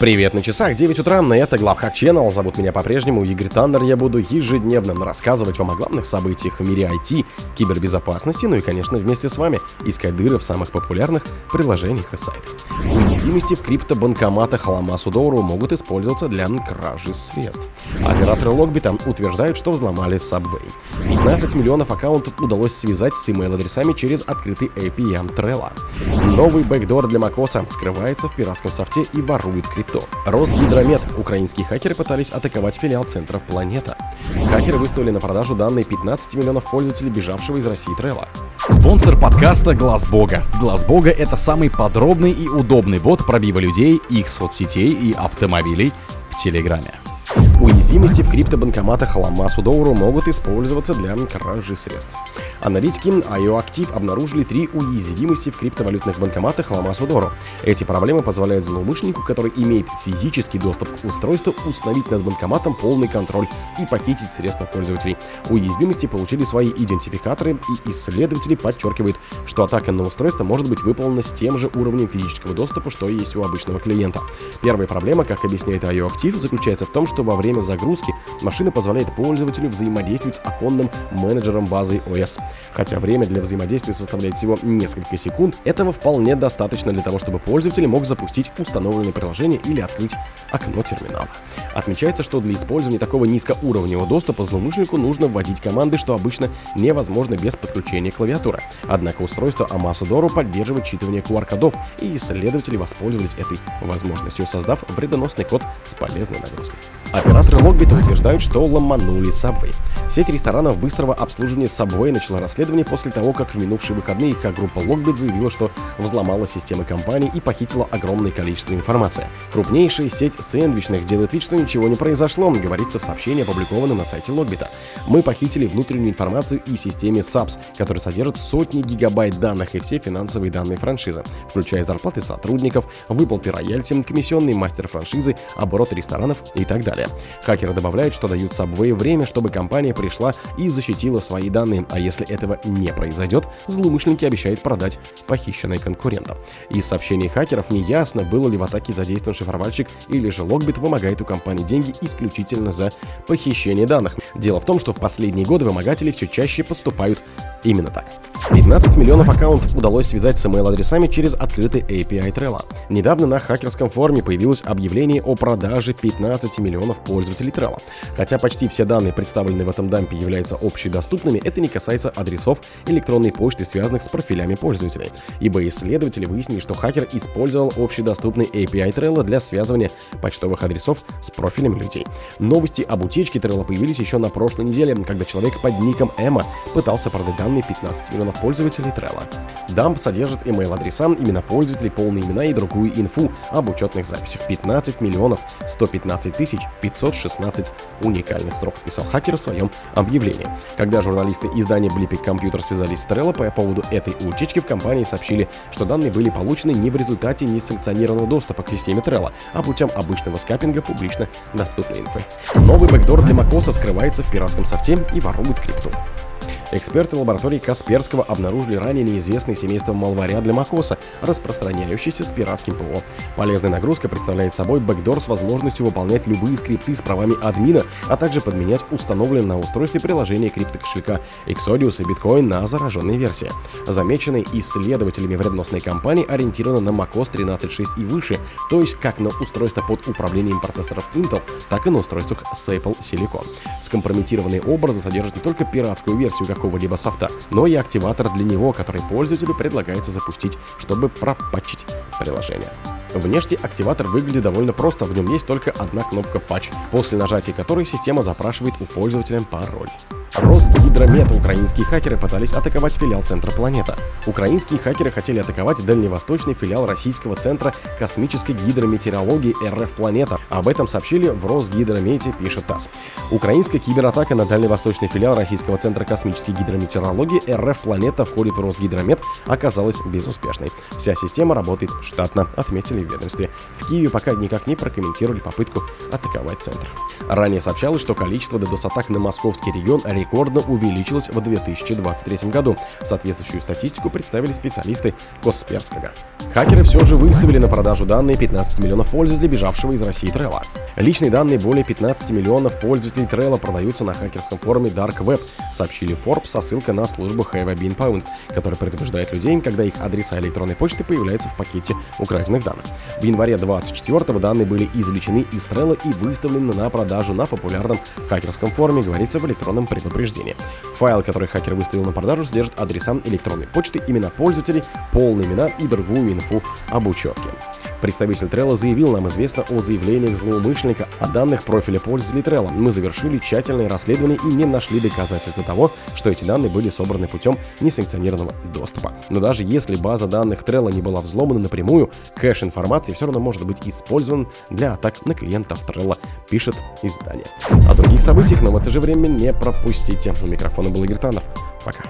Привет на часах, 9 утра, на это Главхак Channel. Зовут меня по-прежнему Игорь Таннер. Я буду ежедневно рассказывать вам о главных событиях в мире IT, кибербезопасности, ну и, конечно, вместе с вами искать дыры в самых популярных приложениях и сайтах. Уязвимости в криптобанкоматах Ламасу Доуру могут использоваться для кражи средств. Операторы Логбита утверждают, что взломали Subway. 15 миллионов аккаунтов удалось связать с email-адресами через открытый API Trello. Новый бэкдор для macOS скрывается в пиратском софте и ворует крипту. Росгидромет. Украинские хакеры пытались атаковать филиал центра «Планета». Хакеры выставили на продажу данные 15 миллионов пользователей бежавшего из России Трелла. Спонсор подкаста Глаз Бога. Глаз Бога это самый подробный и удобный бот пробива людей, их соцсетей и автомобилей в Телеграме. Уязвимости в криптобанкоматах Ламасу Доуру могут использоваться для кражи средств. Аналитики IO Active обнаружили три уязвимости в криптовалютных банкоматах Ламасу Доуру. Эти проблемы позволяют злоумышленнику, который имеет физический доступ к устройству, установить над банкоматом полный контроль и похитить средства пользователей. Уязвимости получили свои идентификаторы, и исследователи подчеркивают, что атака на устройство может быть выполнена с тем же уровнем физического доступа, что и есть у обычного клиента. Первая проблема, как объясняет IO Active, заключается в том, что во время загрузки машина позволяет пользователю взаимодействовать с оконным менеджером базы OS. Хотя время для взаимодействия составляет всего несколько секунд, этого вполне достаточно для того, чтобы пользователь мог запустить установленное приложение или открыть окно терминала. Отмечается, что для использования такого низкоуровневого доступа злоумышленнику нужно вводить команды, что обычно невозможно без подключения клавиатуры. Однако устройство Amasu поддерживает читывание QR-кодов, и исследователи воспользовались этой возможностью, создав вредоносный код с полезной нагрузкой. Операторы Логбита утверждают, что ломанули Subway. Сеть ресторанов быстрого обслуживания Subway начала расследование после того, как в минувшие выходные их группа Logbit заявила, что взломала системы компании и похитила огромное количество информации. Крупнейшая сеть сэндвичных делает вид, что ничего не произошло, говорится в сообщении, опубликованном на сайте Логбита. Мы похитили внутреннюю информацию и системе SAPS, которая содержит сотни гигабайт данных и все финансовые данные франшизы, включая зарплаты сотрудников, выплаты роялти, комиссионные мастер франшизы, оборот ресторанов и так далее. Хакеры добавляют, что дают Subway время, чтобы компания пришла и защитила свои данные, а если этого не произойдет, злоумышленники обещают продать похищенные конкурентам. Из сообщений хакеров не ясно, было ли в атаке задействован шифровальщик или же Логбит вымогает у компании деньги исключительно за похищение данных. Дело в том, что в последние годы вымогатели все чаще поступают именно так. 15 миллионов аккаунтов удалось связать с email-адресами через открытый API Trello. Недавно на хакерском форуме появилось объявление о продаже 15 миллионов пользователей Trello. Хотя почти все данные, представленные в этом дампе, являются общедоступными, это не касается адресов электронной почты, связанных с профилями пользователей. Ибо исследователи выяснили, что хакер использовал общедоступный API Trello для связывания почтовых адресов с профилями людей. Новости об утечке Trello появились еще на прошлой неделе, когда человек под ником Эмма пытался продать данные 15 миллионов пользователей Trello. Дамп содержит email-адреса, имена пользователей, полные имена и другую инфу об учетных записях. 15 миллионов 115 тысяч 516 уникальных строк, писал хакер в своем объявлении. Когда журналисты издания Blippic Computer связались с Trello по поводу этой утечки, в компании сообщили, что данные были получены не в результате несанкционированного доступа к системе Trello, а путем обычного скапинга публично доступной инфы. Новый бэкдор для macOS скрывается в пиратском софте и ворует крипту. Эксперты лаборатории Касперского обнаружили ранее неизвестный семейство малваря для макоса, распространяющийся с пиратским ПО. Полезная нагрузка представляет собой бэкдор с возможностью выполнять любые скрипты с правами админа, а также подменять установленное на устройстве приложение криптокошелька Exodius и Bitcoin на зараженной версии. Замеченные исследователями вредоносной компании ориентированы на macOS 13.6 и выше, то есть как на устройства под управлением процессоров Intel, так и на устройствах с Apple Silicon. Скомпрометированные образы содержат не только пиратскую версию, как какого-либо софта, но и активатор для него, который пользователю предлагается запустить, чтобы пропатчить приложение. Внешне активатор выглядит довольно просто, в нем есть только одна кнопка патч, после нажатия которой система запрашивает у пользователя пароль. Росгидромет украинские хакеры пытались атаковать филиал Центра Планета. Украинские хакеры хотели атаковать дальневосточный филиал Российского центра космической гидрометеорологии РФ Планета. Об этом сообщили в Росгидромете, пишет ТАСС. Украинская кибератака на дальневосточный филиал Российского центра космической гидрометеорологии РФ Планета входит в Росгидромет оказалась безуспешной. Вся система работает штатно, отметили в ведомстве. В Киеве пока никак не прокомментировали попытку атаковать центр. Ранее сообщалось, что количество DDoS-атак на московский регион рекордно увеличилась в 2023 году. Соответствующую статистику представили специалисты Косперского. Хакеры все же выставили на продажу данные 15 миллионов пользователей бежавшего из России Трелла. Личные данные более 15 миллионов пользователей Трелла продаются на хакерском форуме Dark Web, сообщили Forbes со ссылкой на службу Have a Bean Pound, которая предупреждает людей, когда их адреса электронной почты появляются в пакете украденных данных. В январе 24 данные были извлечены из Trello и выставлены на продажу на популярном хакерском форуме, говорится в электронном предупреждении. Файл, который хакер выставил на продажу, содержит адреса электронной почты, имена пользователей, полные имена и другую инфу об учетке. Представитель Trello заявил, нам известно о заявлениях злоумышленника о данных профиля пользователей Trello. Мы завершили тщательное расследование и не нашли доказательства того, что эти данные были собраны путем несанкционированного доступа. Но даже если база данных Trello не была взломана напрямую, кэш информации все равно может быть использован для атак на клиентов Trello, пишет издание. О других событиях, но в это же время не пропустите. У микрофона был Игорь Таннер. Пока.